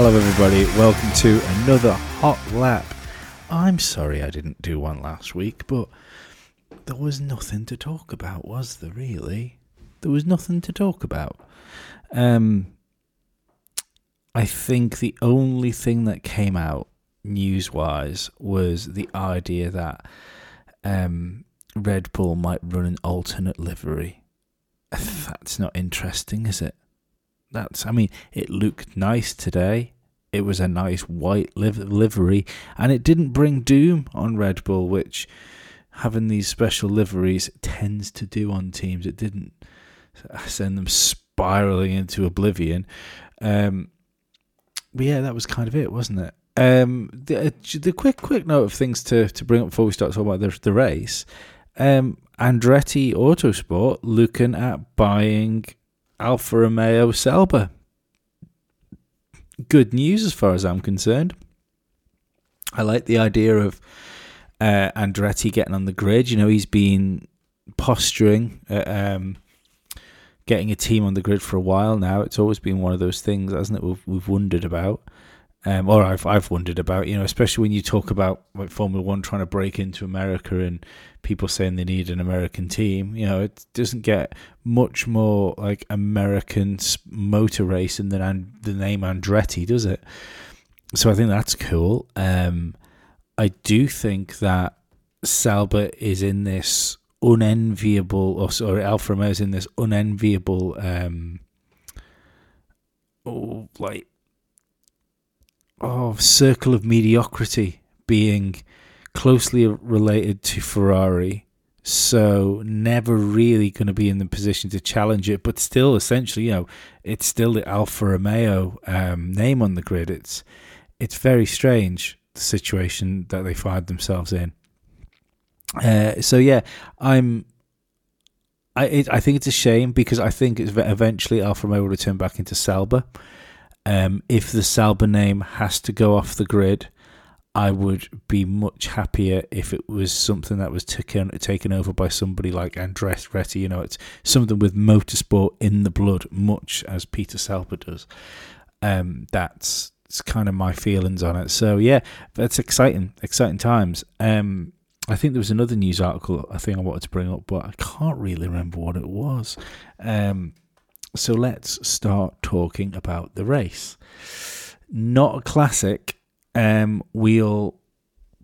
Hello, everybody. Welcome to another hot lap. I'm sorry I didn't do one last week, but there was nothing to talk about, was there? Really, there was nothing to talk about. Um, I think the only thing that came out news-wise was the idea that um, Red Bull might run an alternate livery. That's not interesting, is it? That's I mean, it looked nice today. It was a nice white liv- livery, and it didn't bring doom on Red Bull, which having these special liveries tends to do on teams. It didn't send them spiraling into oblivion. Um, but yeah, that was kind of it, wasn't it? Um, the, uh, the quick quick note of things to, to bring up before we start talking about the, the race. Um, Andretti Autosport looking at buying Alfa Romeo Sauber. Good news as far as I'm concerned. I like the idea of uh, Andretti getting on the grid. You know, he's been posturing, uh, um, getting a team on the grid for a while now. It's always been one of those things, hasn't it? We've, we've wondered about um, or I've I've wondered about, you know, especially when you talk about like Formula One trying to break into America and people saying they need an American team. You know, it doesn't get much more like American motor racing than the name Andretti, does it? So I think that's cool. Um, I do think that Sauber is in this unenviable, or sorry, Alfa Romeo is in this unenviable, um, oh, like oh, circle of mediocrity being closely related to Ferrari. So never really going to be in the position to challenge it, but still, essentially, you know, it's still the Alfa Romeo um, name on the grid. It's it's very strange the situation that they find themselves in. Uh, so yeah, I'm. I it, I think it's a shame because I think it's eventually Alfa Romeo will return back into Sauber. Um, if the Sauber name has to go off the grid, I would be much happier if it was something that was taken taken over by somebody like Andres Andretti. You know, it's something with motorsport in the blood, much as Peter Sauber does. Um, that's, that's kind of my feelings on it. So yeah, that's exciting, exciting times. Um, I think there was another news article I think I wanted to bring up, but I can't really remember what it was. Um, so let's start talking about the race. Not a classic. Um, we'll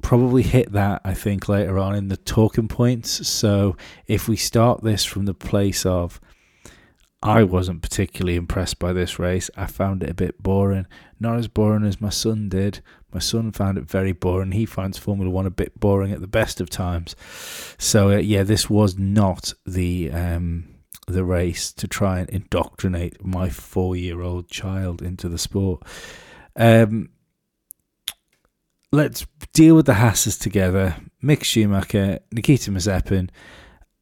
probably hit that, I think, later on in the talking points. So if we start this from the place of, I wasn't particularly impressed by this race. I found it a bit boring. Not as boring as my son did. My son found it very boring. He finds Formula One a bit boring at the best of times. So, uh, yeah, this was not the. Um, the race to try and indoctrinate my four year old child into the sport. Um, let's deal with the Hasses together. Mick Schumacher, Nikita Mazepin.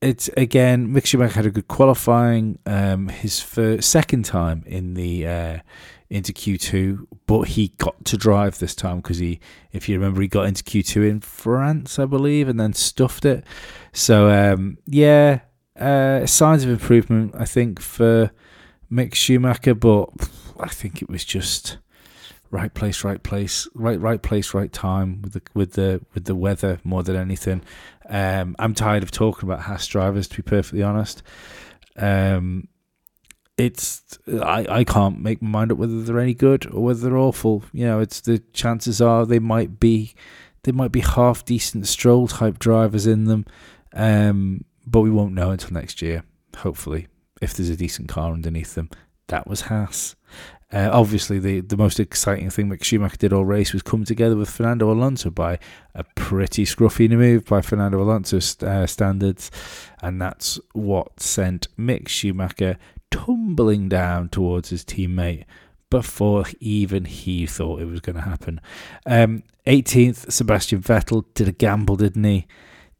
It's again, Mick Schumacher had a good qualifying. Um, his first, second time in the uh, into Q2, but he got to drive this time because he, if you remember, he got into Q2 in France, I believe, and then stuffed it. So um, yeah, uh, signs of improvement, I think, for Mick Schumacher, but I think it was just right place, right place, right right place, right time with the with the with the weather more than anything. Um, I'm tired of talking about Haas drivers, to be perfectly honest. Um, it's I, I can't make my mind up whether they're any good or whether they're awful. You know, it's the chances are they might be they might be half decent stroll type drivers in them, um, but we won't know until next year. Hopefully, if there's a decent car underneath them. That was Haas. Uh, obviously, the, the most exciting thing that Schumacher did all race was come together with Fernando Alonso by a pretty scruffy move by Fernando Alonso's uh, standards, and that's what sent Mick Schumacher tumbling down towards his teammate before even he thought it was going to happen. Um, 18th, Sebastian Vettel did a gamble, didn't he?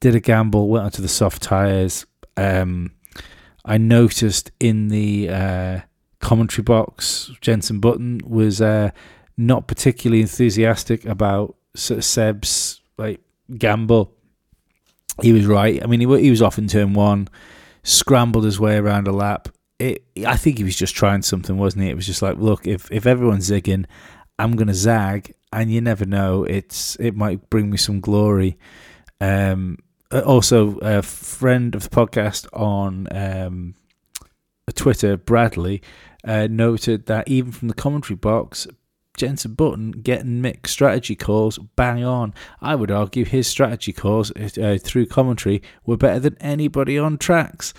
Did a gamble, went onto the soft tyres. Um, I noticed in the uh, commentary box, Jenson Button was uh, not particularly enthusiastic about Seb's like gamble. He was right. I mean, he, he was off in turn one, scrambled his way around a lap, it, I think he was just trying something, wasn't he? It was just like, look, if if everyone's zigging, I'm gonna zag, and you never know. It's it might bring me some glory. Um, also, a friend of the podcast on um, Twitter, Bradley, uh, noted that even from the commentary box, Jenson Button getting Mick strategy calls bang on. I would argue his strategy calls uh, through commentary were better than anybody on tracks.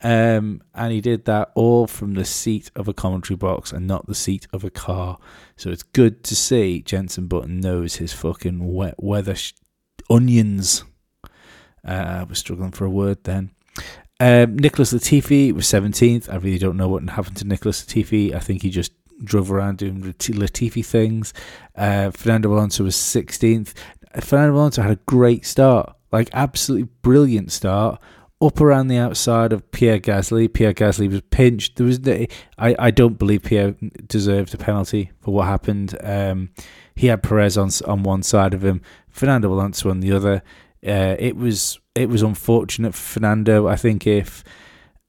Um, and he did that all from the seat of a commentary box and not the seat of a car. So it's good to see Jenson Button knows his fucking wet weather sh- onions. Uh, I was struggling for a word then. Um, Nicholas Latifi was 17th. I really don't know what happened to Nicholas Latifi. I think he just drove around doing Latifi things. Uh, Fernando Alonso was 16th. Fernando Alonso had a great start, like absolutely brilliant start up around the outside of Pierre Gasly. Pierre Gasly was pinched. There was I, I don't believe Pierre deserved a penalty for what happened. Um, he had Perez on on one side of him, Fernando Alonso on the other. Uh, it was it was unfortunate for Fernando. I think if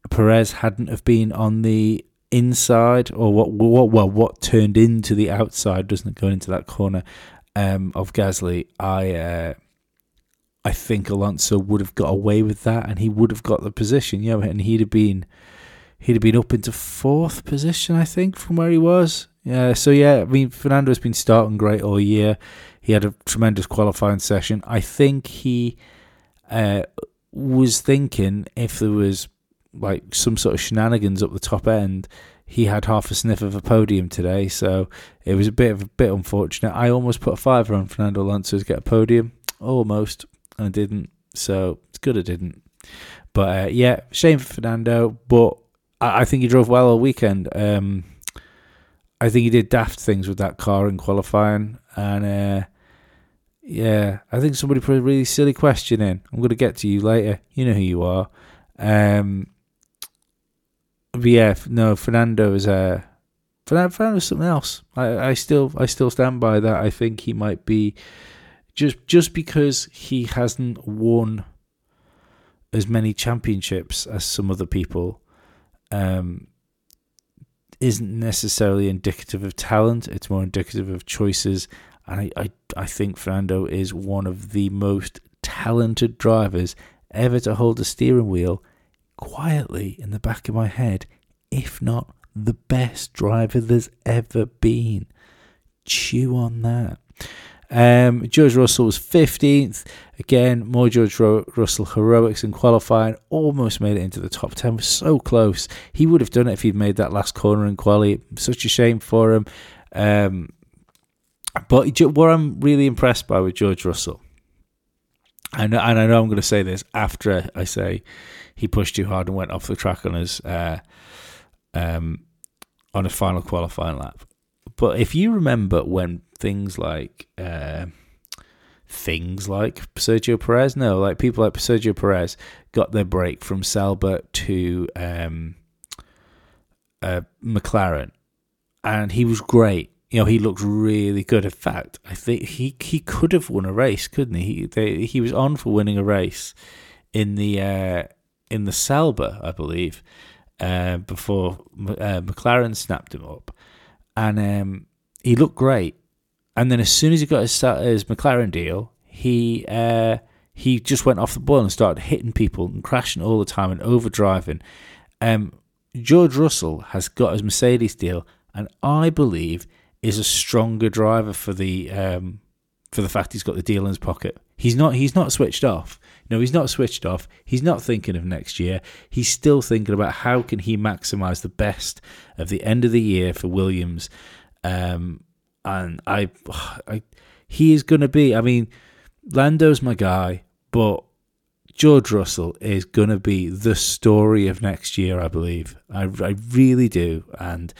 Perez hadn't have been on the inside or what what well what turned into the outside doesn't go into that corner um, of Gasly, I. Uh, I think Alonso would have got away with that, and he would have got the position, you know, and he'd have been he'd have been up into fourth position, I think, from where he was. Yeah, so yeah, I mean, Fernando's been starting great all year. He had a tremendous qualifying session. I think he uh, was thinking if there was like some sort of shenanigans up the top end, he had half a sniff of a podium today. So it was a bit of a bit unfortunate. I almost put a fiver on Fernando Alonso to get a podium, almost and I didn't. So it's good I didn't. But uh, yeah, shame for Fernando. But I, I, think he drove well all weekend. Um, I think he did daft things with that car in qualifying, and uh, yeah, I think somebody put a really silly question in. I'm going to get to you later. You know who you are. Um, but yeah, no, Fernando is uh, Fernando, Fernando's something else. I, I still, I still stand by that. I think he might be just just because he hasn't won as many championships as some other people um, isn't necessarily indicative of talent. It's more indicative of choices. And I, I, I think Fernando is one of the most talented drivers ever to hold a steering wheel quietly in the back of my head, if not the best driver there's ever been. Chew on that. Um, George Russell was 15th. Again, more George Ro- Russell heroics in qualifying. Almost made it into the top 10. Was so close. He would have done it if he'd made that last corner in quali. Such a shame for him. Um, but what I'm really impressed by with George Russell, and, and I know I'm going to say this after I say he pushed too hard and went off the track on his uh, um, on his final qualifying lap. But if you remember when things like uh, things like Sergio Perez. No, like people like Sergio Perez got their break from Sauber to um, uh, McLaren, and he was great. You know, he looked really good. In fact, I think he he could have won a race, couldn't he? He they, he was on for winning a race in the uh, in the Sauber, I believe, uh, before uh, McLaren snapped him up, and um, he looked great. And then as soon as he got his, his McLaren deal, he uh, he just went off the boil and started hitting people and crashing all the time and overdriving. Um, George Russell has got his Mercedes deal, and I believe is a stronger driver for the um, for the fact he's got the deal in his pocket. He's not he's not switched off. No, he's not switched off. He's not thinking of next year. He's still thinking about how can he maximise the best of the end of the year for Williams. Um, and I, I he is going to be. I mean, Lando's my guy, but George Russell is going to be the story of next year. I believe. I, I really do, and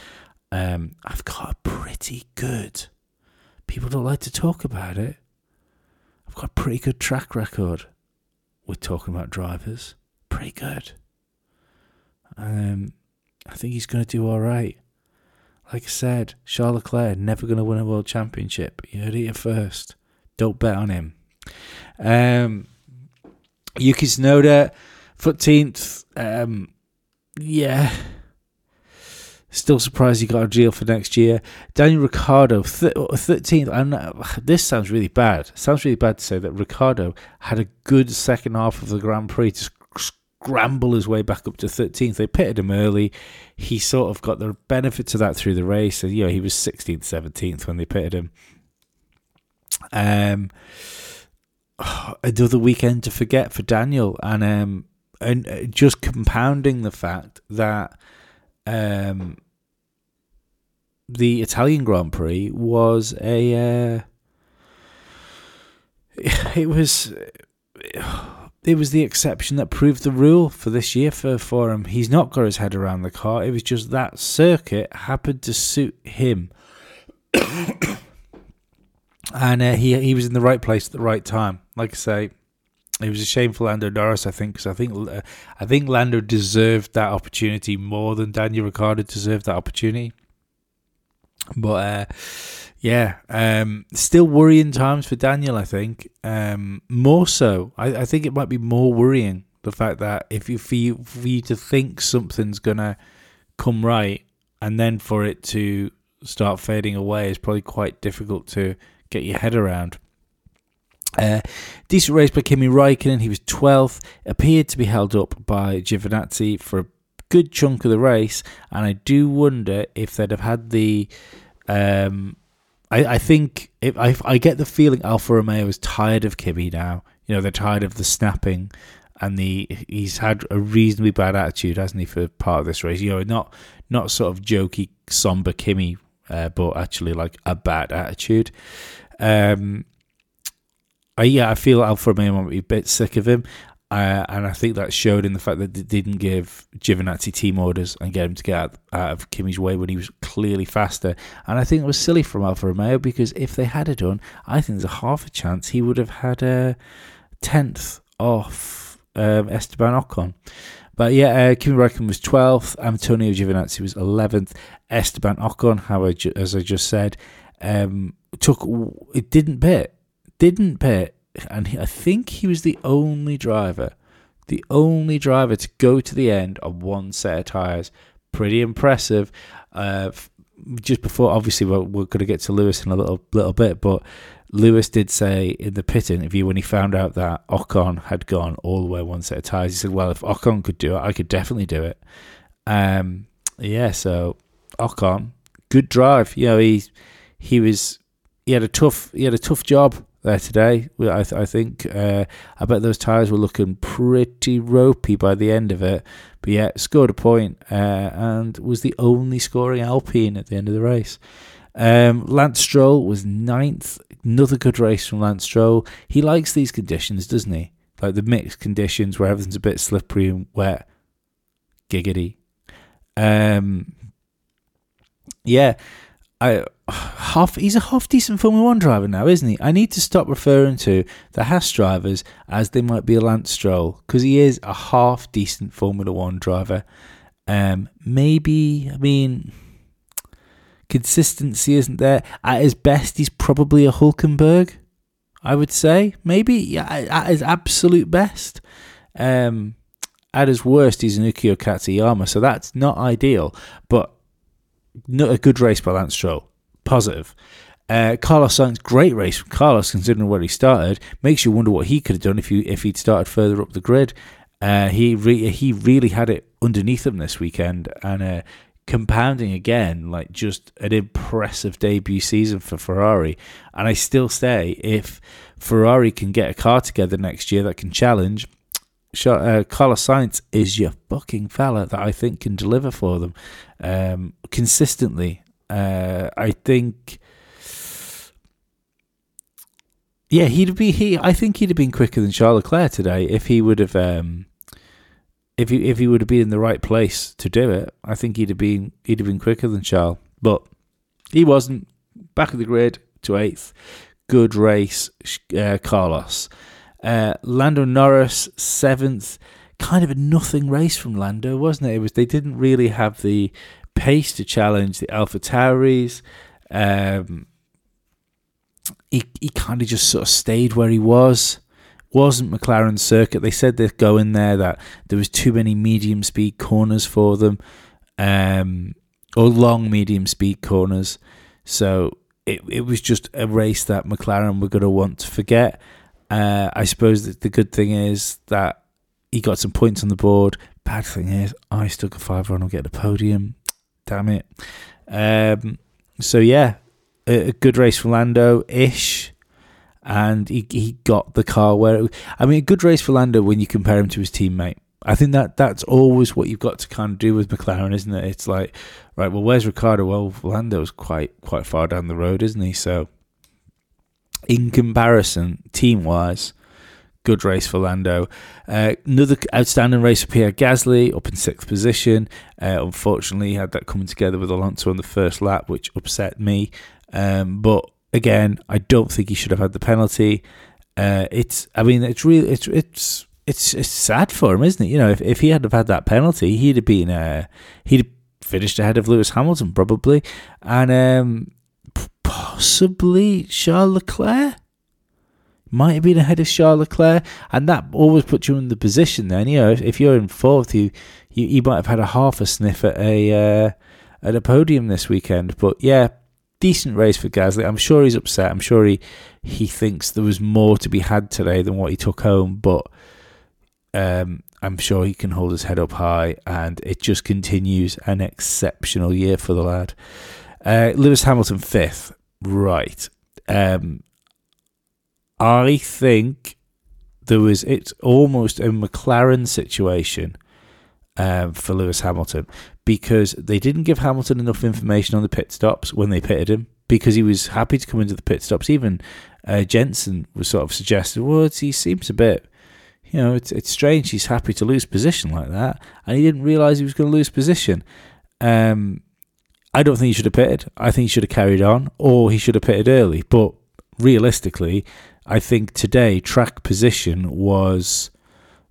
um, I've got a pretty good. People don't like to talk about it. I've got a pretty good track record with talking about drivers. Pretty good. Um, I think he's going to do all right. Like I said, Charles Leclerc never going to win a world championship. You heard it here first. Don't bet on him. Um, Yuki Tsunoda, 14th. Um, yeah. Still surprised he got a deal for next year. Daniel Ricciardo, th- 13th. And uh, this sounds really bad. It sounds really bad to say that Ricciardo had a good second half of the Grand Prix to scramble his way back up to 13th. They pitted him early. He sort of got the benefit of that through the race. And, you know, he was 16th, 17th when they pitted him. Um, another weekend to forget for Daniel. And, um, and uh, just compounding the fact that um, the Italian Grand Prix was a. Uh, it was it was the exception that proved the rule for this year for, for him. He's not got his head around the car. It was just that circuit happened to suit him. and uh, he he was in the right place at the right time. Like I say, it was a shame for Lando Norris, I think, because I think uh, I think Lando deserved that opportunity more than Daniel Ricciardo deserved that opportunity. But uh, yeah, um, still worrying times for Daniel. I think um, more so. I, I, think it might be more worrying the fact that if you for you, for you to think something's gonna come right and then for it to start fading away is probably quite difficult to get your head around. Uh, decent race by Kimi Raikkonen. He was 12th. Appeared to be held up by Giovinazzi for a good chunk of the race, and I do wonder if they'd have had the um, I, I think if I, I get the feeling Alfa Romeo is tired of Kimi now. You know, they're tired of the snapping and the he's had a reasonably bad attitude, hasn't he, for part of this race? You know, not not sort of jokey, somber Kimi, uh, but actually like a bad attitude. Um, I, yeah, I feel Romeo might be a bit sick of him. Uh, and I think that showed in the fact that they didn't give Giovinazzi team orders and get him to get out, out, of Kimi's way when he was clearly faster. And I think it was silly from Alfa Romeo because if they had it done, I think there's a half a chance he would have had a tenth off um, Esteban Ocon. But yeah, uh, Kimi Räikkönen was 12th, Antonio Giovinazzi was 11th, Esteban Ocon, how I ju- as I just said, um, took it didn't pit, didn't pit and he, I think he was the only driver, the only driver to go to the end on one set of tires. Pretty impressive. Uh, just before, obviously, we're, we're going to get to Lewis in a little little bit, but Lewis did say in the pit interview when he found out that Ocon had gone all the way one set of tires, he said, "Well, if Ocon could do it, I could definitely do it." Um, yeah, so Ocon, good drive. You know, he he was he had a tough he had a tough job there today. I, th- I think uh, I bet those tyres were looking pretty ropey by the end of it. But yeah, scored a point, uh, and was the only scoring Alpine at the end of the race. Um, Lance Stroll was ninth. Another good race from Lance Stroll. He likes these conditions, doesn't he? Like the mixed conditions where everything's a bit slippery and wet. Giggity. Um, yeah, I half he's a half decent Formula One driver now, isn't he? I need to stop referring to the Haas drivers as they might be a Lance Stroll because he is a half decent Formula One driver. Um, maybe I mean consistency isn't there. At his best, he's probably a Hulkenberg. I would say maybe at his absolute best. Um, at his worst, he's an Ukyo Katayama, so that's not ideal. But not a good race by Lance Stroll. Positive. Uh, Carlos Sainz, great race Carlos considering where he started. Makes you wonder what he could have done if you if he'd started further up the grid. Uh, he re- he really had it underneath him this weekend, and uh, compounding again, like just an impressive debut season for Ferrari. And I still say, if Ferrari can get a car together next year that can challenge, uh, Carlos Sainz is your fucking fella that I think can deliver for them um, consistently. Uh, I think, yeah, he'd be he. I think he'd have been quicker than Charles Leclerc today if he would have. Um, if he if he would have been in the right place to do it, I think he'd have been he'd have been quicker than Charles. But he wasn't. Back of the grid to eighth. Good race, uh, Carlos. Uh, Lando Norris seventh. Kind of a nothing race from Lando, wasn't it? It was they didn't really have the pace to challenge the AlphaTauris. Um, he he kind of just sort of stayed where he was. Wasn't McLaren's circuit. They said they'd go in there that there was too many medium speed corners for them, um, or long medium speed corners. So it it was just a race that McLaren were going to want to forget. Uh, I suppose that the good thing is that he got some points on the board. Bad thing is, I still got five on. I'll get the podium. Damn it. Um, so yeah, a, a, good race for Lando ish, and he he got the car where. It, I mean, a good race for Lando when you compare him to his teammate. I think that that's always what you've got to kind of do with McLaren, isn't it? It's like, right, well, where's Ricciardo? Well, Lando's quite quite far down the road, isn't he? So in comparison, team wise, good race for Lando. Uh, another outstanding race for Pierre Gasly, up in sixth position. Uh, unfortunately, he had that coming together with Alonso on the first lap, which upset me. Um, but again, I don't think he should have had the penalty. Uh, it's, I mean, it's really, it's, it's, it's, it's sad for him, isn't it? You know, if, if he had have had that penalty, he'd have been, uh, he'd have finished ahead of Lewis Hamilton probably, and um, possibly Charles Leclerc. Might have been ahead of Charles Leclerc, and that always puts you in the position. Then you know if, if you're in fourth, you, you you might have had a half a sniff at a uh, at a podium this weekend. But yeah, decent race for Gasly. I'm sure he's upset. I'm sure he he thinks there was more to be had today than what he took home. But um, I'm sure he can hold his head up high, and it just continues an exceptional year for the lad. Uh, Lewis Hamilton fifth, right? Um, I think there was it's almost a McLaren situation um, for Lewis Hamilton because they didn't give Hamilton enough information on the pit stops when they pitted him because he was happy to come into the pit stops. Even uh, Jenson was sort of suggested, well, he seems a bit, you know, it's it's strange. He's happy to lose position like that, and he didn't realise he was going to lose position. Um, I don't think he should have pitted. I think he should have carried on, or he should have pitted early. But realistically, I think today track position was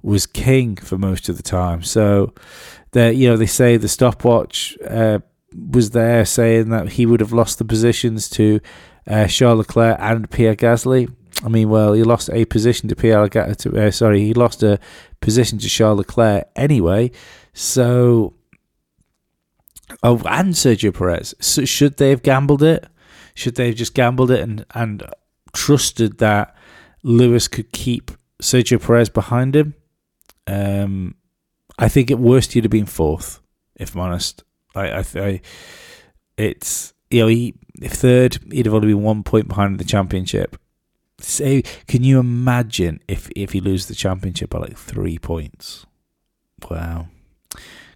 was king for most of the time. So that you know they say the stopwatch uh, was there saying that he would have lost the positions to uh, Charles Leclerc and Pierre Gasly. I mean, well, he lost a position to Pierre. To, uh, sorry, he lost a position to Charles Leclerc anyway. So, oh, and Sergio Perez. So should they have gambled it? Should they have just gambled it and and trusted that Lewis could keep Sergio Perez behind him. Um, I think at worst he'd have been fourth, if I'm honest. I, I, I it's you know he if third he'd have only been one point behind the championship. Say, can you imagine if if he loses the championship by like three points? Wow,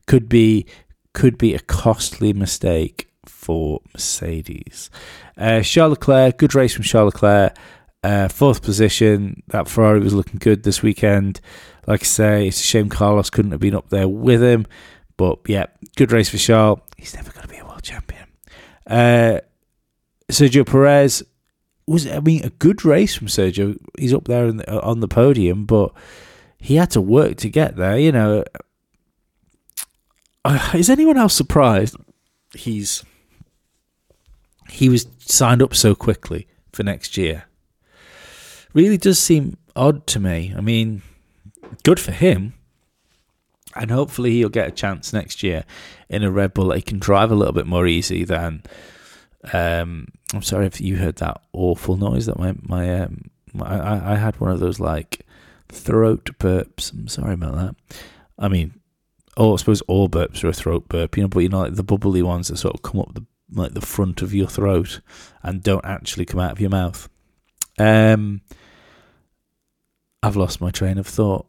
could be could be a costly mistake for Mercedes. Uh, Charles Leclerc, good race from Charles Leclerc. Uh, fourth position. That Ferrari was looking good this weekend. Like I say, it's a shame Carlos couldn't have been up there with him. But yeah, good race for Charles. He's never going to be a world champion. Uh, Sergio Perez was, I mean, a good race from Sergio. He's up there the, on the podium, but he had to work to get there. You know, uh, is anyone else surprised? He's he was signed up so quickly for next year. Really does seem odd to me. I mean, good for him. And hopefully he'll get a chance next year in a Red Bull that he can drive a little bit more easy than. Um, I'm sorry if you heard that awful noise that my my, um, my I, I had one of those like throat burps. I'm sorry about that. I mean, oh, I suppose all burps are a throat burp, you know, but you know, like the bubbly ones that sort of come up the like the front of your throat and don't actually come out of your mouth. Um, I've lost my train of thought.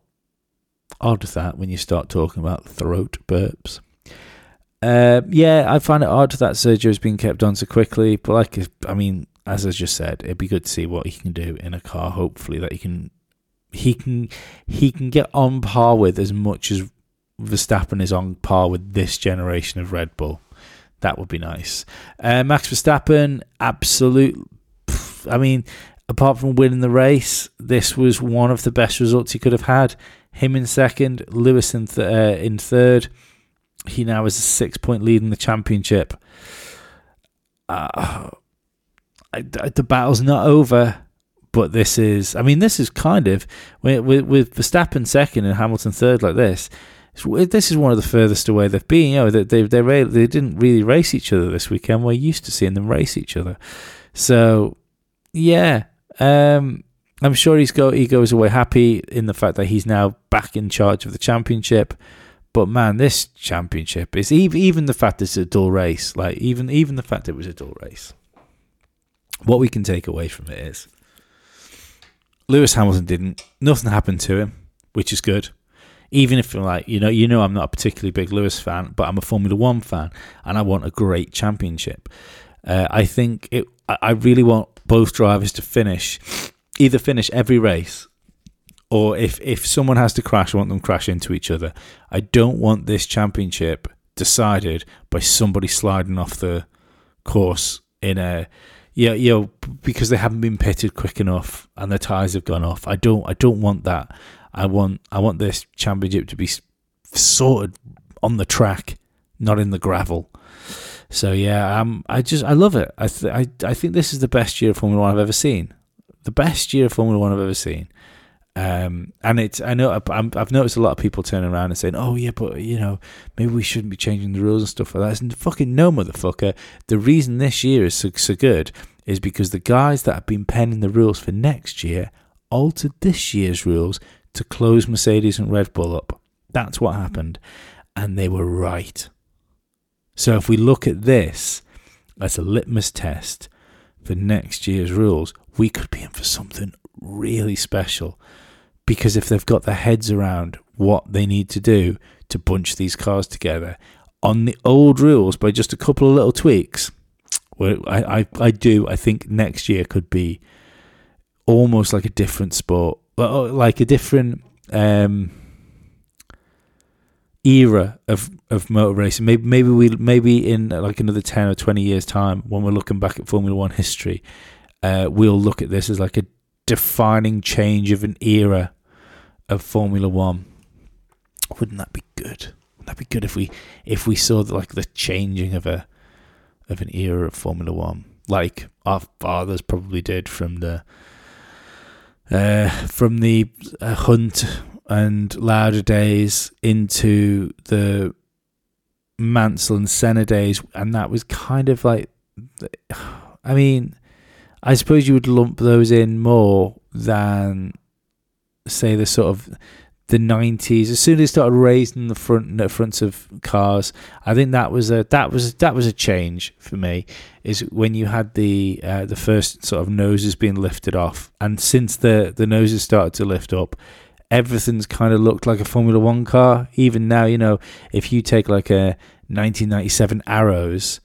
Odd that when you start talking about throat burps. Uh, yeah, I find it odd that Sergio's been kept on so quickly, but like, I mean, as I just said, it'd be good to see what he can do in a car. Hopefully, that he can, he can, he can get on par with as much as Verstappen is on par with this generation of Red Bull. That would be nice. Uh, Max Verstappen, absolute. I mean, apart from winning the race, this was one of the best results he could have had. Him in second, Lewis in, th- uh, in third. He now has a six point lead in the championship. Uh, I, I, the battle's not over, but this is, I mean, this is kind of, with, with, with Verstappen second and Hamilton third like this, this is one of the furthest away they've been. You know, they they they, they didn't really race each other this weekend. We're used to seeing them race each other. So, yeah, um, I'm sure he's go he goes away happy in the fact that he's now back in charge of the championship. But man, this championship is even even the fact it's a dull race. Like even even the fact it was a dull race. What we can take away from it is Lewis Hamilton didn't. Nothing happened to him, which is good. Even if like you know, you know, I'm not a particularly big Lewis fan, but I'm a Formula One fan, and I want a great championship. Uh, I think it. I really want both drivers to finish, either finish every race or if if someone has to crash, I want them crash into each other. I don't want this championship decided by somebody sliding off the course in a yeah, you know, because they haven't been pitted quick enough and their tires have gone off. I don't I don't want that. I want I want this championship to be sorted on the track, not in the gravel. So yeah, um, I just I love it. I th- I I think this is the best year of Formula One I've ever seen. The best year of Formula One I've ever seen. Um, and it's I know i have noticed a lot of people turning around and saying, "Oh yeah, but you know maybe we shouldn't be changing the rules and stuff like that." And fucking no, motherfucker. The reason this year is so, so good is because the guys that have been penning the rules for next year altered this year's rules to close Mercedes and Red Bull up. That's what happened, and they were right. So if we look at this as a litmus test for next year's rules, we could be in for something really special because if they've got their heads around what they need to do to bunch these cars together on the old rules by just a couple of little tweaks, well, I, I, I do. I think next year could be almost like a different sport, like a different um, era of, of motor racing. Maybe maybe we maybe in like another ten or twenty years time, when we're looking back at Formula One history, uh, we'll look at this as like a defining change of an era of Formula One. Wouldn't that be good? Wouldn't that be good if we if we saw like the changing of a of an era of Formula One, like our fathers probably did from the uh, from the uh, Hunt and Lauda days into the Mansell and Senna days, and that was kind of like, I mean, I suppose you would lump those in more than say the sort of the 90s as soon as they started raising the front the fronts of cars i think that was a that was that was a change for me is when you had the uh, the first sort of noses being lifted off. And since the the noses started to lift up everything's kind of looked like a formula 1 car. Even now you know if you take like a 1997 arrows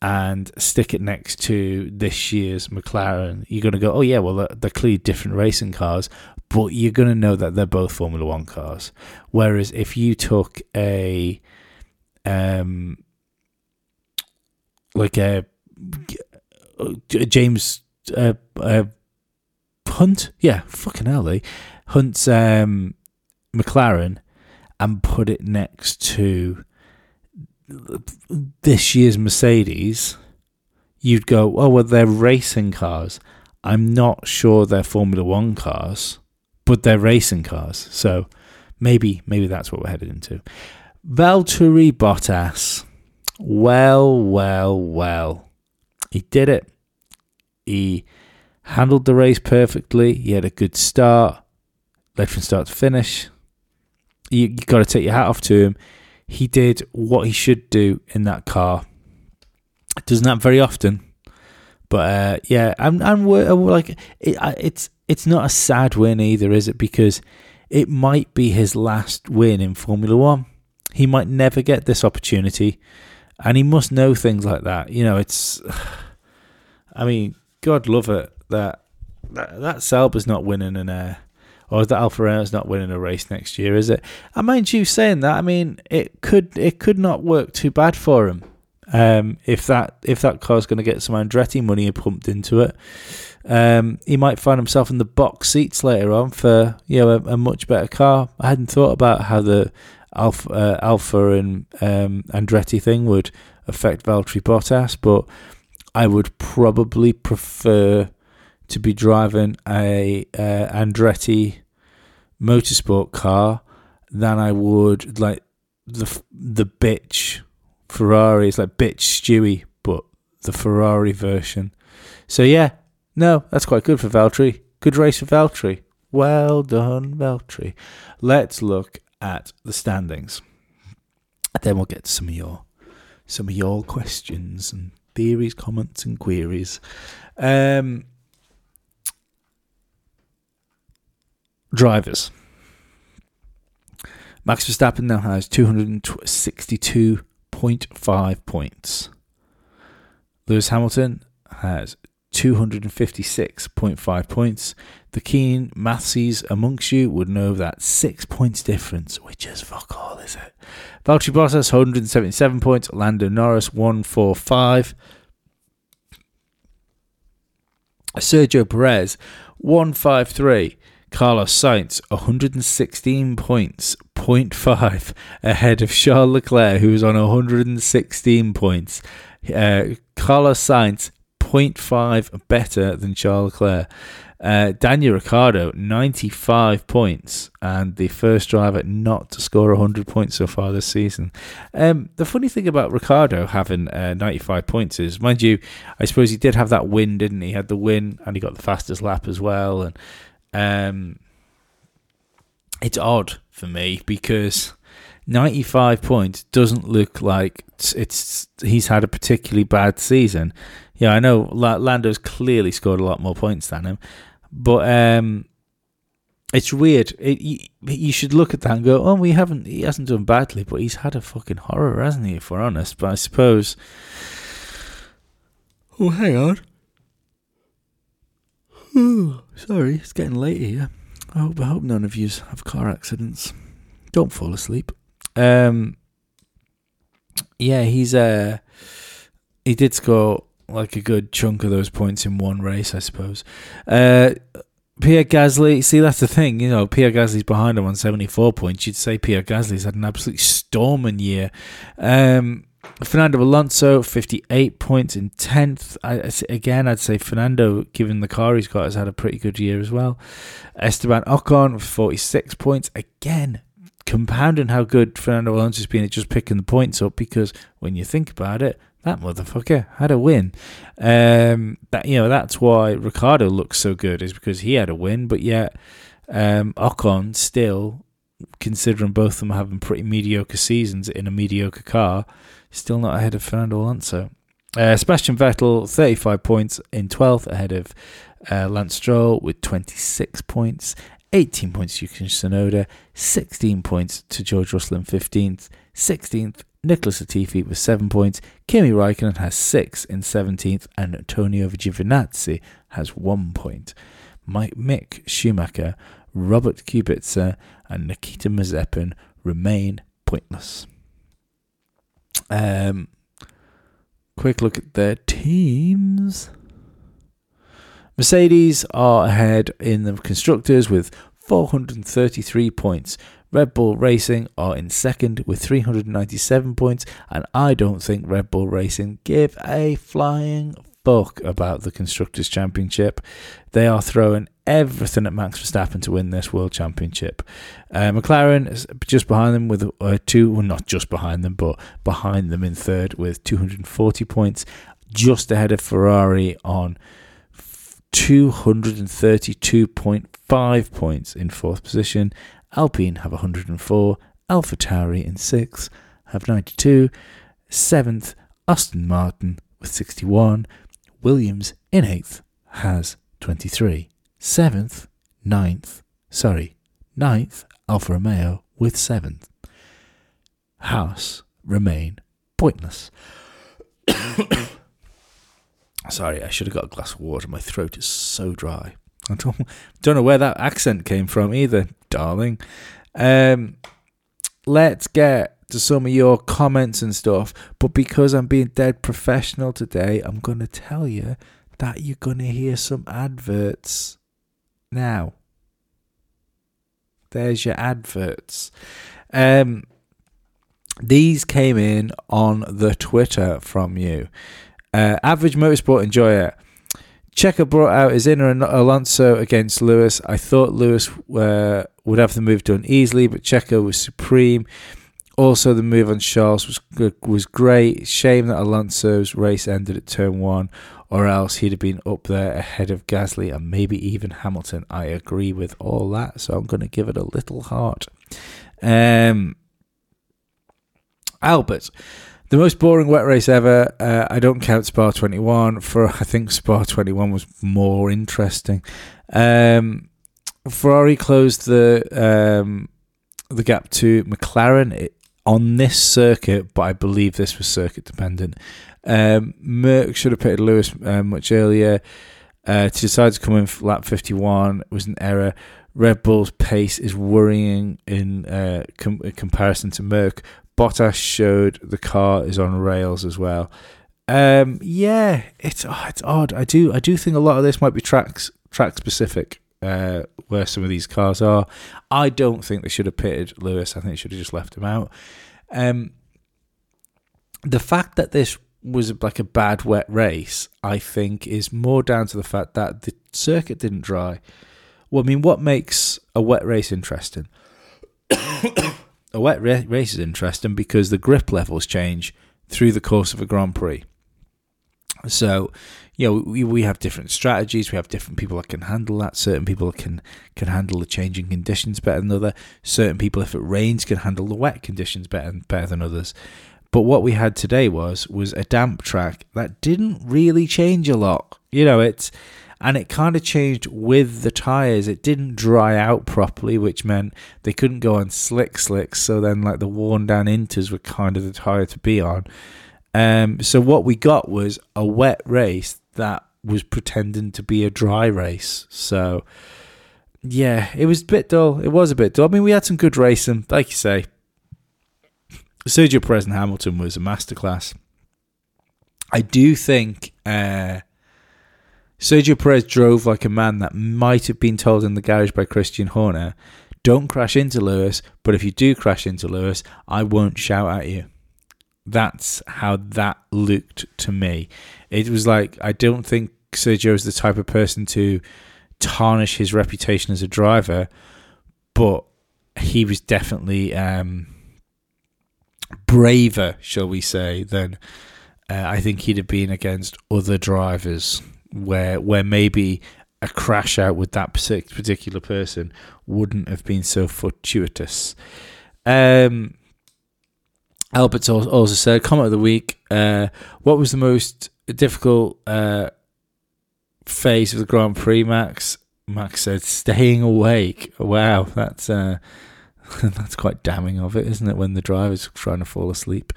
and stick it next to this year's McLaren, you're going to go, oh yeah, well they're, clearly different racing cars, but you're going to know that they're both Formula One cars. Whereas if you took a, um, like a, a James uh, uh, Hunt, yeah, fucking hell, eh? Hunt's um, McLaren, and put it next to this year's Mercedes, you'd go, oh well, they're racing cars. I'm not sure they're Formula One cars but they're racing cars. So maybe maybe that's what we're headed into. Valtteri Bottas. Well, well, well. He did it. He handled the race perfectly. He had a good start, led from start to finish. You, you got to take your hat off to him. he did what he should do in that car. Doesn't happen very often, but uh, yeah, I'm I'm like it, it's it's not a sad win either, is it? Because it might be his last win in Formula One. He might never get this opportunity, and he must know things like that. You know, it's. I mean, God love it that that, that not winning an air. Or is that Alfa Romeo's not winning a race next year? Is it? I mind you saying that. I mean, it could it could not work too bad for him um, if that if that car's going to get some Andretti money pumped into it. Um, he might find himself in the box seats later on for you know a, a much better car. I hadn't thought about how the Alfa uh, Alfa and um, Andretti thing would affect Valtteri Bottas, but I would probably prefer to be driving a uh, Andretti motorsport car than I would like the the bitch Ferrari. It's like bitch Stewie, but the Ferrari version. So yeah, no, that's quite good for Valtteri. Good race for Valtteri. Well done, Valtteri. Let's look at the standings. And then we'll get to some of your some of your questions and theories, comments, and queries. Um, drivers. Max Verstappen now has 262.5 points. Lewis Hamilton has 256.5 points. The keen mathsies amongst you would know that six points difference, which is fuck all, is it? Valtteri Bottas 177 points. Lando Norris 145. Sergio Perez 153. Carlos Sainz 116 points, 0.5 ahead of Charles Leclerc, who was on 116 points. Uh, Carlos Sainz 0.5 better than Charles Leclerc. Uh, Daniel Ricciardo, 95 points, and the first driver not to score 100 points so far this season. Um, the funny thing about Ricciardo having uh, 95 points is, mind you, I suppose he did have that win, didn't he? He had the win and he got the fastest lap as well. And um, it's odd for me because 95 points doesn't look like it's, it's he's had a particularly bad season. Yeah, I know Lando's clearly scored a lot more points than him, but um, it's weird. It, you, you, should look at that and go, "Oh, we haven't. He hasn't done badly, but he's had a fucking horror, hasn't he? If we're honest." But I suppose. Oh, hang on. Sorry, it's getting late here. I hope, I hope none of you have car accidents. Don't fall asleep. Um, yeah, he's uh, he did score like a good chunk of those points in one race, I suppose. Uh, Pierre Gasly, see that's the thing, you know, Pierre Gasly's behind him on seventy four points. You'd say Pierre Gasly's had an absolute storming year. Um, Fernando Alonso, 58 points in 10th. I, again, I'd say Fernando, given the car he's got, has had a pretty good year as well. Esteban Ocon, 46 points. Again, compounding how good Fernando Alonso's been at just picking the points up because when you think about it, that motherfucker had a win. Um, that you know that's why Ricciardo looks so good is because he had a win, but yet um, Ocon still, considering both of them having pretty mediocre seasons in a mediocre car, still not ahead of Fernando Alonso. Uh, Sebastian Vettel, 35 points in 12th, ahead of uh, Lance Stroll with 26 points. 18 points to Yuki Tsunoda, 16 points to George Russell in 15th. 16th, Nicholas Latifi with 7 points. Kimi Raikkonen has 6 in 17th, and Antonio Giovinazzi has 1 point. Mike, Mick Schumacher, Robert Kubica, and Nikita Mazepin remain pointless. Um, quick look at their teams. Mercedes are ahead in the constructors with 433 points. Red Bull Racing are in second with 397 points, and I don't think Red Bull Racing give a flying fuck about the Constructors' Championship. They are throwing everything at Max Verstappen to win this World Championship. Uh, McLaren is just behind them with uh, two, well, not just behind them, but behind them in third with 240 points, just ahead of Ferrari on 232.5 points in fourth position. Alpine have 104, AlphaTauri in sixth, have 92. Seventh, Aston Martin with 61. Williams in eighth has 23. Seventh, ninth, sorry, ninth, Alfa Romeo with seventh. Haas remain pointless. sorry, I should have got a glass of water. My throat is so dry. I don't, don't know where that accent came from either, darling. Um, let's get to some of your comments and stuff. But because I'm being dead professional today, I'm going to tell you that you're going to hear some adverts now. There's your adverts. Um, these came in on the Twitter from you. Uh, average motorsport enjoyer. Checo brought out his inner Alonso against Lewis. I thought Lewis uh, would have the move done easily, but Checo was supreme. Also, the move on Charles was was great. Shame that Alonso's race ended at turn one, or else he'd have been up there ahead of Gasly and maybe even Hamilton. I agree with all that, so I'm going to give it a little heart. Um, Albert, the most boring wet race ever. Uh, I don't count Spa 21. For I think Spa 21 was more interesting. Um, Ferrari closed the um, the gap to McLaren on this circuit, but I believe this was circuit dependent. Um, Merc should have pitted Lewis uh, much earlier. Uh, to decide to come in lap 51 was an error. Red Bull's pace is worrying in, uh, com- comparison to Merc, Bottas showed the car is on rails as well. Um, yeah, it's oh, it's odd. I do I do think a lot of this might be tracks track specific. Uh, where some of these cars are, I don't think they should have pitted Lewis. I think they should have just left him out. Um, the fact that this was like a bad wet race, I think, is more down to the fact that the circuit didn't dry. Well, I mean, what makes a wet race interesting? a wet race is interesting because the grip levels change through the course of a Grand Prix. So, you know, we, we have different strategies. We have different people that can handle that. Certain people can can handle the changing conditions better than other. Certain people, if it rains, can handle the wet conditions better better than others. But what we had today was was a damp track that didn't really change a lot. You know, it's and it kind of changed with the tires. It didn't dry out properly, which meant they couldn't go on slick slicks. So then, like the worn down inters were kind of the tire to be on. Um, so what we got was a wet race that was pretending to be a dry race. So yeah, it was a bit dull. It was a bit dull. I mean, we had some good racing, like you say. Sergio Perez and Hamilton was a masterclass. I do think uh, Sergio Perez drove like a man that might have been told in the garage by Christian Horner, don't crash into Lewis, but if you do crash into Lewis, I won't shout at you. That's how that looked to me. It was like, I don't think Sergio is the type of person to tarnish his reputation as a driver, but he was definitely um, braver, shall we say, than uh, I think he'd have been against other drivers where where maybe a crash out with that particular person wouldn't have been so fortuitous. Um, Albert's also said, comment of the week, uh, what was the most difficult uh, phase of the Grand Prix, Max? Max said, staying awake. Wow, that's uh, that's quite damning of it, isn't it, when the driver's trying to fall asleep?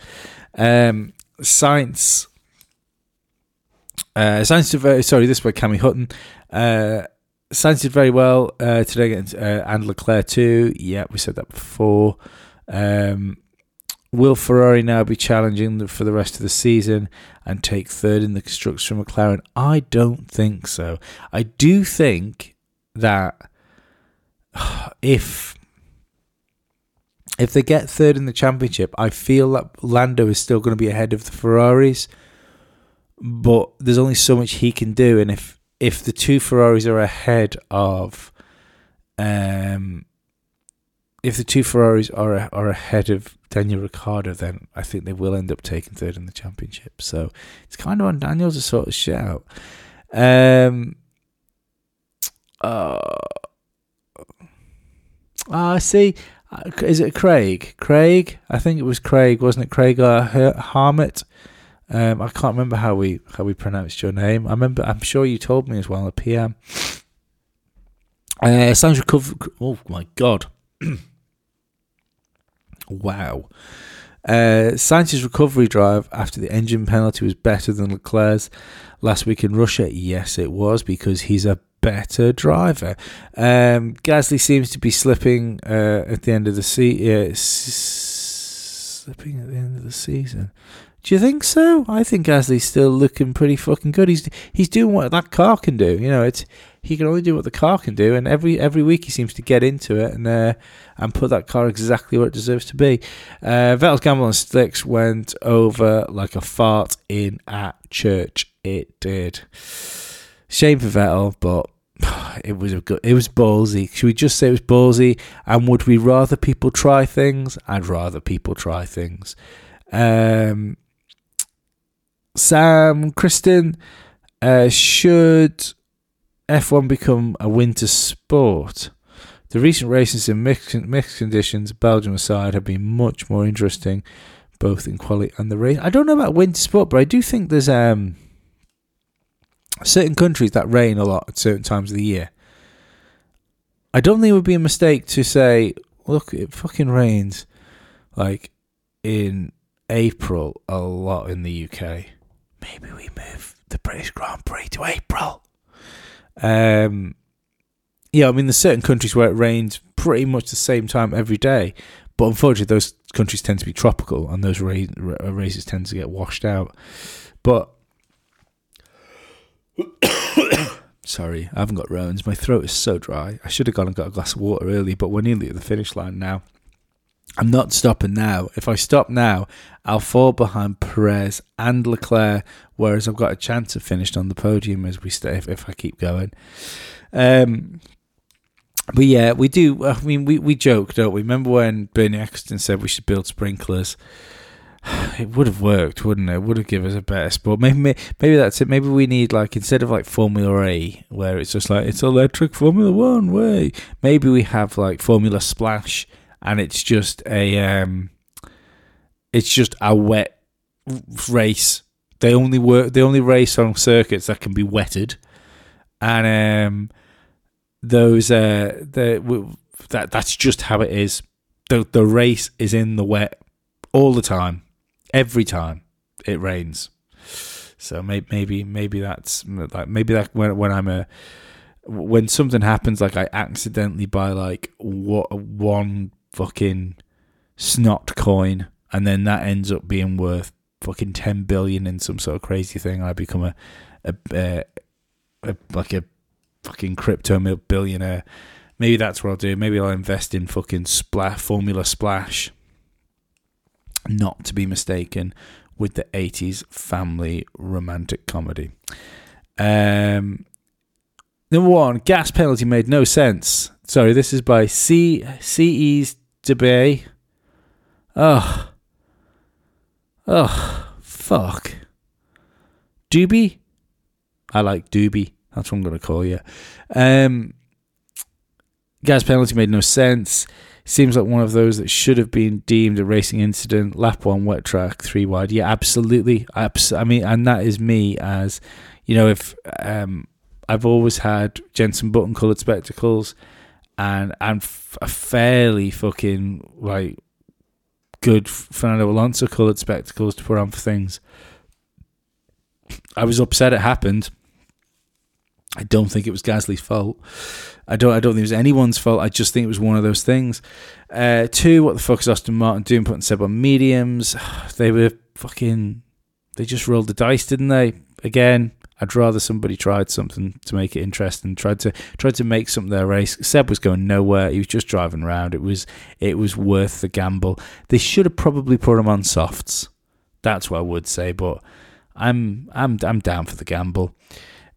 Um, Sainz uh, Sainz did very sorry. This by Cammy Hutton. Uh, Sainz did very well uh, today against uh, and Leclerc too. Yeah, we said that before. Um, will Ferrari now be challenging for the rest of the season and take third in the constructors from McLaren? I don't think so. I do think that if if they get third in the championship, I feel that Lando is still going to be ahead of the Ferraris but there's only so much he can do, and if if the two Ferraris are ahead of, um, if the two Ferraris are are ahead of Daniel Ricciardo, then I think they will end up taking third in the championship. So it's kind of on Daniel to sort of shout. Um, uh, uh, see, Uh, is it Craig? Craig? I think it was Craig, wasn't it? Craig uh, Harmit. Um, I can't remember how we how we pronounced your name. I remember. I'm sure you told me as well. A PM. Uh, sounds recover. Oh my god! wow. Uh, Sainz's recovery drive after the engine penalty was better than Leclerc's last week in Russia. Yes, it was because he's a better driver. Um, Gasly seems to be slipping uh, at the end of the season. Uh, s- slipping at the end of the season. Do you think so? I think Gasly's still looking pretty fucking good. He's he's doing what that car can do. You know, it's he can only do what the car can do, and every every week he seems to get into it and uh, and put that car exactly where it deserves to be. Uh, Vettel's gamble on slicks went over like a fart in at church. It did. Shame for Vettel, but it was a good. It was ballsy. Should we just say it was ballsy? And would we rather people try things? I'd rather people try things. Um, Sam Kristen, uh, should F1 become a winter sport? The recent races in mixed, mixed conditions, Belgium aside, have been much more interesting, both in quality and the race. I don't know about winter sport, but I do think there's um certain countries that rain a lot at certain times of the year. I don't think it would be a mistake to say, look, it fucking rains like in April a lot in the UK maybe we move the British Grand Prix to April. Um, yeah, I mean, there's certain countries where it rains pretty much the same time every day, but unfortunately, those countries tend to be tropical, and those ra- ra- races tend to get washed out. But sorry, I haven't got roans. My throat is so dry. I should have gone and got a glass of water early, but we're nearly at the finish line now. I'm not stopping now. If I stop now, I'll fall behind Perez and Leclerc, whereas I've got a chance of finishing on the podium as we stay if, if I keep going. Um, but yeah, we do. I mean, we, we joke, don't we? Remember when Bernie Ecclestone said we should build sprinklers? It would have worked, wouldn't it? it? Would have given us a better sport. Maybe, maybe that's it. Maybe we need like instead of like Formula A, where it's just like it's electric Formula One way. Maybe we have like Formula Splash and it's just a um, it's just a wet race. They only work. They only race on circuits that can be wetted, and um, those uh, the that that's just how it is. The the race is in the wet all the time, every time it rains. So maybe maybe maybe that's like maybe that when when I'm a when something happens like I accidentally buy like what one fucking snot coin, and then that ends up being worth fucking ten billion in some sort of crazy thing. I become a, a, a, a like a fucking crypto billionaire. Maybe that's what I'll do. Maybe I'll invest in fucking Splash Formula Splash. Not to be mistaken with the 80s family romantic comedy. Um, number one, gas penalty made no sense. Sorry, this is by C CE's Debay. Oh. Oh, fuck. Doobie? I like Doobie. That's what I'm to call you. Um, gas penalty made no sense. Seems like one of those that should have been deemed a racing incident. Lap one, wet track, three wide. Yeah, absolutely. Abs- I mean, and that is me as, you know, if um, I've always had Jenson Button coloured spectacles and and f- a fairly fucking like good Fernando Alonso coloured spectacles to put on for things. I was upset it happened. I don't think it was Gasly's fault. I don't. I don't think it was anyone's fault. I just think it was one of those things. Uh, two, what the fuck is Aston Martin doing? Putting Seb on mediums. They were fucking. They just rolled the dice, didn't they? Again, I'd rather somebody tried something to make it interesting, tried to tried to make something their race. Seb was going nowhere. He was just driving around. It was it was worth the gamble. They should have probably put him on softs. That's what I would say, but I'm I'm I'm down for the gamble.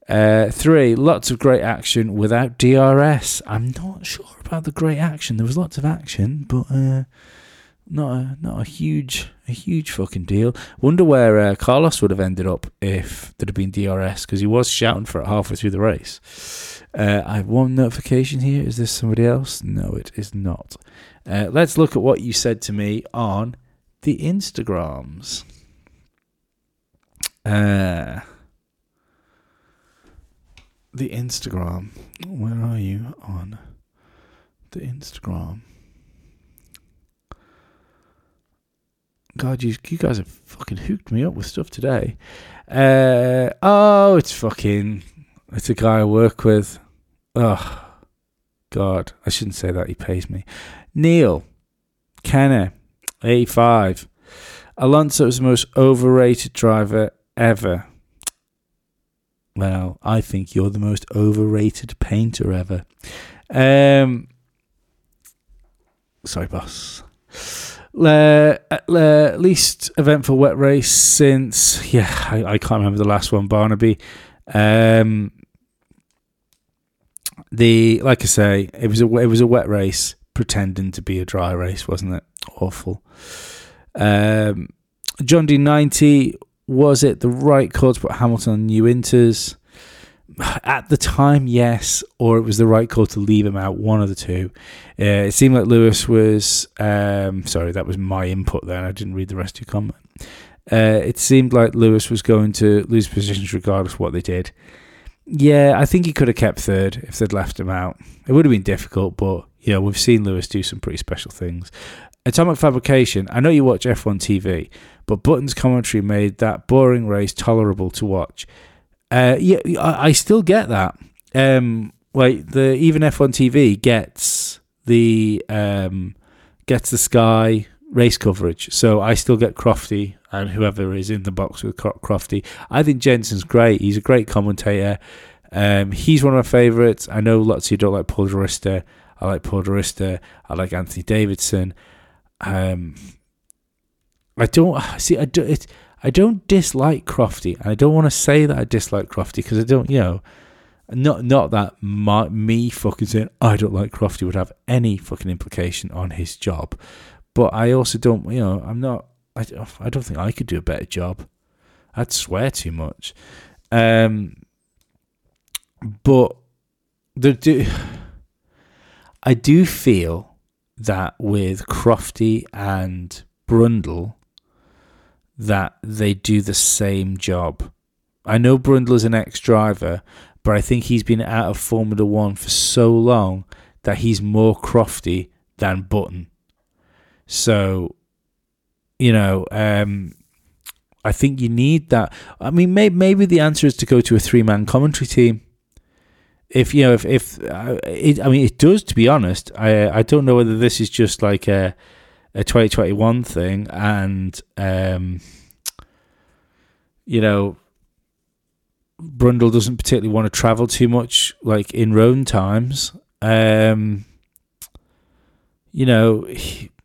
Uh, three, lots of great action without DRS. I'm not sure about the great action. There was lots of action, but uh, not a, not a huge a huge fucking deal. Wonder where uh, Carlos would have ended up if there'd have been DRS because he was shouting for it halfway through the race. Uh, I have one notification here. Is this somebody else? No, it is not. Uh, let's look at what you said to me on the Instagrams. Uh, the Instagram. Where are you on the Instagram? God, you you guys have fucking hooked me up with stuff today. Uh, oh, it's fucking. It's a guy I work with. Oh, God, I shouldn't say that. He pays me. Neil, Kenner, 85. Alonso is the most overrated driver ever. Well, I think you're the most overrated painter ever. Um, sorry, boss. Le, le, least eventful wet race since yeah, I, I can't remember the last one. Barnaby. Um, the like I say, it was a it was a wet race pretending to be a dry race, wasn't it? Awful. Um, John D ninety was it the right call to put Hamilton on new inters? At the time, yes, or it was the right call to leave him out. One of the two. Uh, it seemed like Lewis was. Um, sorry, that was my input there. I didn't read the rest of your comment. Uh, it seemed like Lewis was going to lose positions regardless of what they did. Yeah, I think he could have kept third if they'd left him out. It would have been difficult, but yeah, we've seen Lewis do some pretty special things. Atomic Fabrication, I know you watch F1 TV, but Button's commentary made that boring race tolerable to watch. Uh, yeah, I, I, still get that. Um, like the even F1 TV gets the um, gets the Sky race coverage, so I still get Crofty and whoever is in the box with Crofty. I think Jenson's great. He's a great commentator. Um, he's one of my favourites. I know lots of you don't like Paul di Resta. I like Paul di Resta. I like Anthony Davidson. Um, I don't see. I do it. I don't dislike Crofty, and I don't want to say that I dislike Crofty because I don't. You know, not not that my, me fucking saying I don't like Crofty would have any fucking implication on his job, but I also don't. You know, I'm not. I, I don't think I could do a better job. I'd swear too much. Um, but the do. I do feel that with Crofty and Brundle, that they do the same job. I know Brundle is an ex driver, but I think he's been out of Formula One for so long that he's more Crofty than Button. So, you know, um, I think you need that. I mean, maybe, maybe the answer is to go to a three man commentary team. If you know, if if uh, it, I mean, it does. To be honest, I I don't know whether this is just like a a 2021 thing and um, you know Brundle doesn't particularly want to travel too much like in Rome times um, you know he,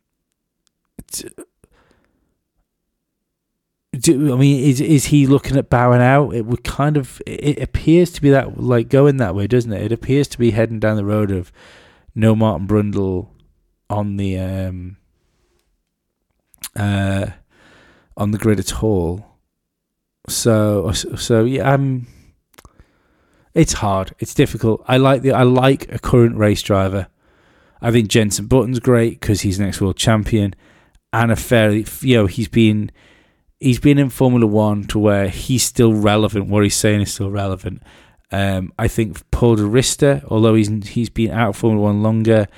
do, I mean, is is he looking at bowing out? It would kind of. It appears to be that like going that way, doesn't it? It appears to be heading down the road of no Martin Brundle on the um, uh, on the grid at all. So so yeah, I'm. It's hard. It's difficult. I like the I like a current race driver. I think Jenson Button's great because he's an ex world champion and a fairly you know he's been he's been in Formula One to where he's still relevant. What he's saying is still relevant. Um, I think Paul di Resta, although he's he's been out of Formula One longer,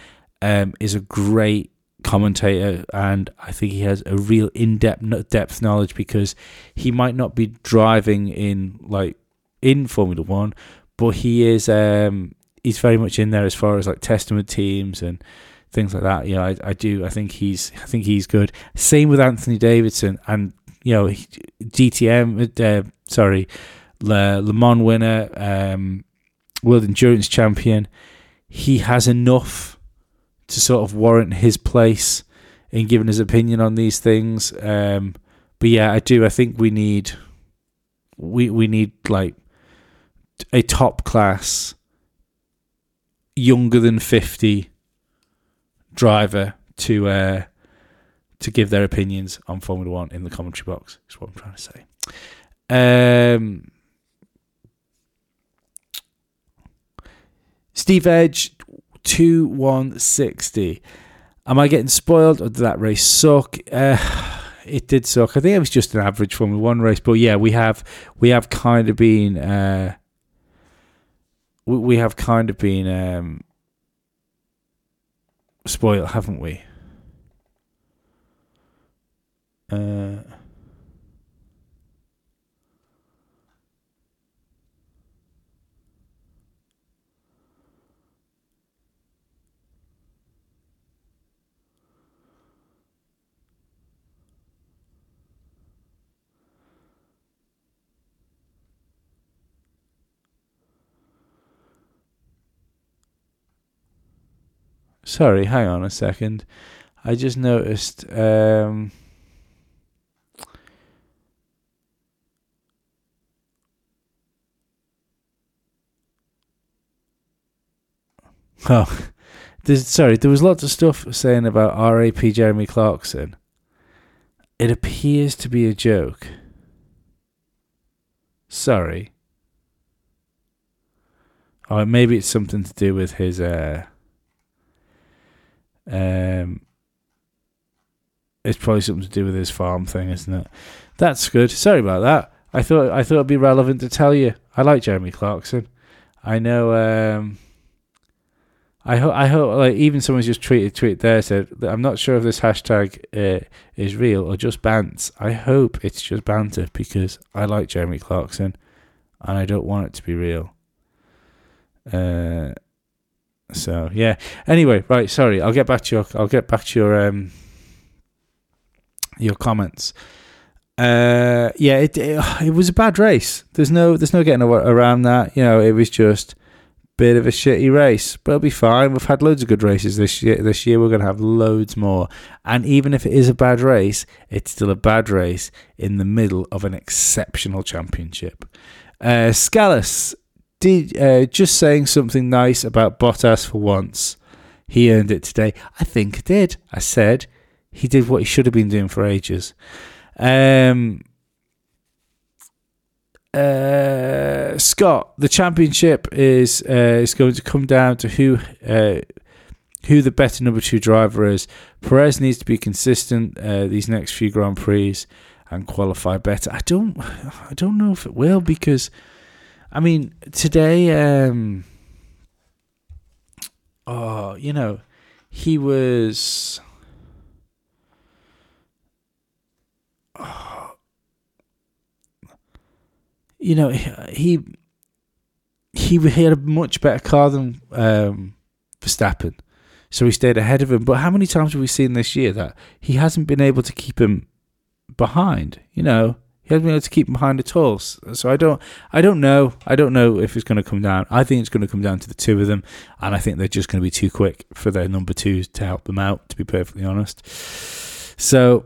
um, is a great commentator, and I think he has a real in-depth depth knowledge because he might not be driving in like in Formula One, but he is um, he's very much in there as far as like testament teams and things like that. Know, I, I do I think he's I think he's good. Same with Anthony Davidson and you know DTM uh, sorry Le, Le Mans winner, um, World Endurance Champion. He has enough to sort of warrant his place in giving his opinion on these things. Um, but yeah, I do. I think we need we we need like a top class younger than 50 driver to uh to give their opinions on Formula One in the commentary box. Is what I'm trying to say. Um, Steve Edge, two one sixty. Am I getting spoiled, or did that race suck? Uh, it did suck. I think it was just an average Formula One race, but yeah, we have we have kind of been uh, we, we have kind of been um, spoiled, haven't we? Uh, Sorry, hang on a second. I just noticed. Um, oh, there's, sorry. There was lots of stuff saying about RAP Jeremy Clarkson. It appears to be a joke. Sorry. Or maybe it's something to do with his uh, um, it's probably something to do with his farm thing, isn't it? That's good. Sorry about that. I thought I thought it'd be relevant to tell you. I like Jeremy Clarkson. I know. Um, I hope. I hope. Like even someone's just tweeted tweet there said I'm not sure if this hashtag uh, is real or just bants. I hope it's just banter because I like Jeremy Clarkson, and I don't want it to be real. Uh, so yeah. Anyway, right. Sorry. I'll get back to your. I'll get back to your um your comments. Uh, yeah, it, it, it was a bad race. There's no there's no getting around that. You know, it was just bit of a shitty race, but it'll be fine. We've had loads of good races this year. This year we're going to have loads more. And even if it is a bad race, it's still a bad race in the middle of an exceptional championship. Uh, Scalise did uh, just saying something nice about Bottas for once. He earned it today. I think I did. I said he did what he should have been doing for ages. Um, uh, Scott, the championship is uh, is going to come down to who uh, who the better number two driver is. Perez needs to be consistent uh, these next few Grand Prix and qualify better. I don't I don't know if it will because I mean, today, um, oh, you know, he was. Oh, you know, he he he had a much better car than um, Verstappen, so he stayed ahead of him. But how many times have we seen this year that he hasn't been able to keep him behind? You know, he hasn't been able to keep behind at all. So I don't, I don't know. I don't know if it's going to come down. I think it's going to come down to the two of them, and I think they're just going to be too quick for their number twos to help them out. To be perfectly honest, so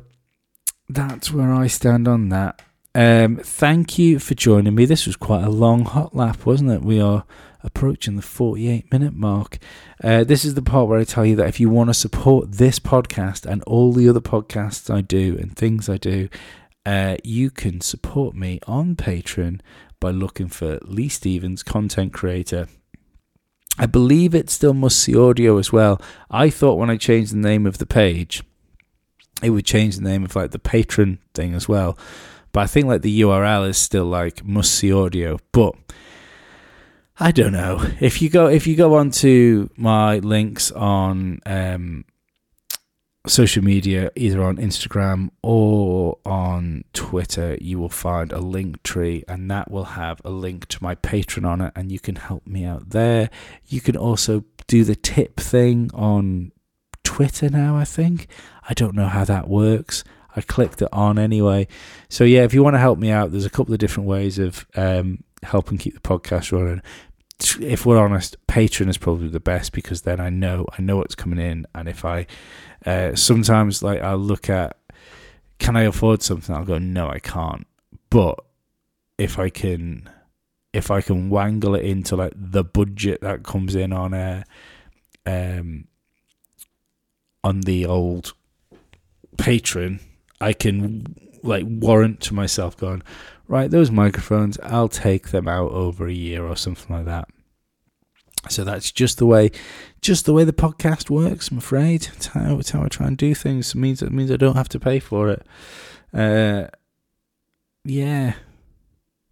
that's where I stand on that. Um, thank you for joining me. This was quite a long hot lap, wasn't it? We are approaching the 48 minute mark. Uh, this is the part where I tell you that if you want to support this podcast and all the other podcasts I do and things I do, uh, you can support me on Patreon by looking for Lee Stevens, content creator. I believe it still must see audio as well. I thought when I changed the name of the page, it would change the name of like the Patreon thing as well. But I think like the URL is still like must see audio. But I don't know if you go if you go onto my links on um, social media, either on Instagram or on Twitter, you will find a link tree, and that will have a link to my Patreon on it, and you can help me out there. You can also do the tip thing on Twitter now, I think. I don't know how that works. I clicked it on anyway. So, yeah, if you want to help me out, there's a couple of different ways of um, helping keep the podcast running if we're honest, Patreon is probably the best because then I know I know what's coming in, and if I uh, sometimes like I'll look at can I afford something, I'll go no, I can't. But if I can, if I can wangle it into like the budget that comes in on a, uh, um, on the old Patreon, I can like warrant to myself going, right, those microphones, I'll take them out over a year or something like that. So that's just the way, just the way the podcast works. I'm afraid. It's how, how I try and do things. It means it means I don't have to pay for it. Uh, yeah.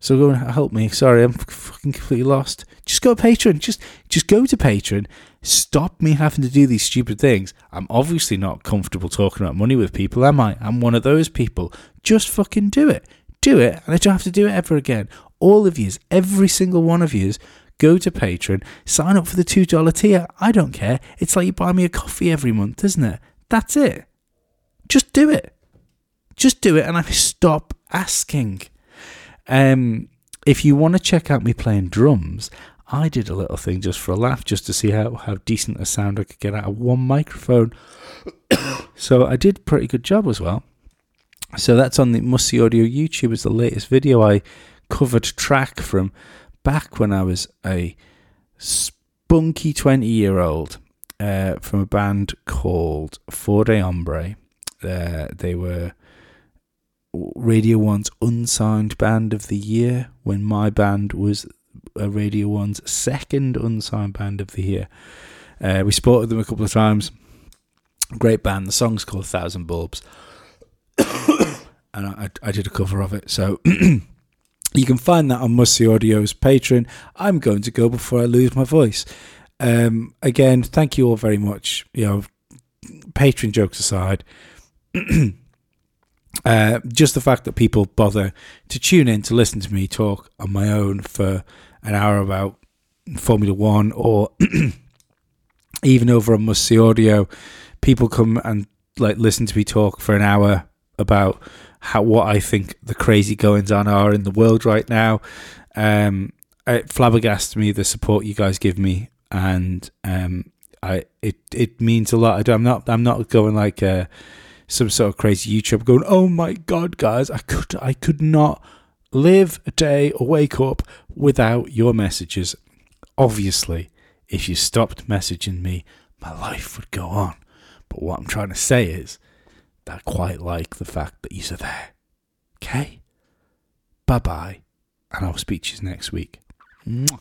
So go and help me. Sorry, I'm fucking completely lost. Just go to Patreon. Just just go to Patreon. Stop me having to do these stupid things. I'm obviously not comfortable talking about money with people, am I? I'm one of those people. Just fucking do it. Do it, and I don't have to do it ever again. All of yous, every single one of yous, go to Patreon, sign up for the $2 tier. I don't care. It's like you buy me a coffee every month, isn't it? That's it. Just do it. Just do it, and I stop asking. Um, if you want to check out me playing drums, I did a little thing just for a laugh, just to see how, how decent a sound I could get out of one microphone. so I did pretty good job as well. So that's on the Musty Audio YouTube. Is the latest video I covered track from back when I was a spunky 20 year old uh, from a band called Four Day Hombre. Uh, they were Radio 1's unsigned band of the year when my band was Radio 1's second unsigned band of the year. Uh, we supported them a couple of times. Great band. The song's called Thousand Bulbs. and I, I did a cover of it. So you can find that on Musty Audio's Patreon. I'm going to go before I lose my voice. Um, again, thank you all very much. You know, Patreon jokes aside, uh, just the fact that people bother to tune in to listen to me talk on my own for an hour about Formula One or even over on Musty Audio, people come and like listen to me talk for an hour about how what I think the crazy goings on are in the world right now. Um, it flabbergasts me the support you guys give me, and um, I it it means a lot. I am not I'm not going like uh, some sort of crazy YouTube going. Oh my god, guys, I could I could not live a day or wake up without your messages. Obviously, if you stopped messaging me, my life would go on. But what I'm trying to say is I quite like the fact that you're there. Okay? Bye bye, and I'll speak to you next week. Mwah.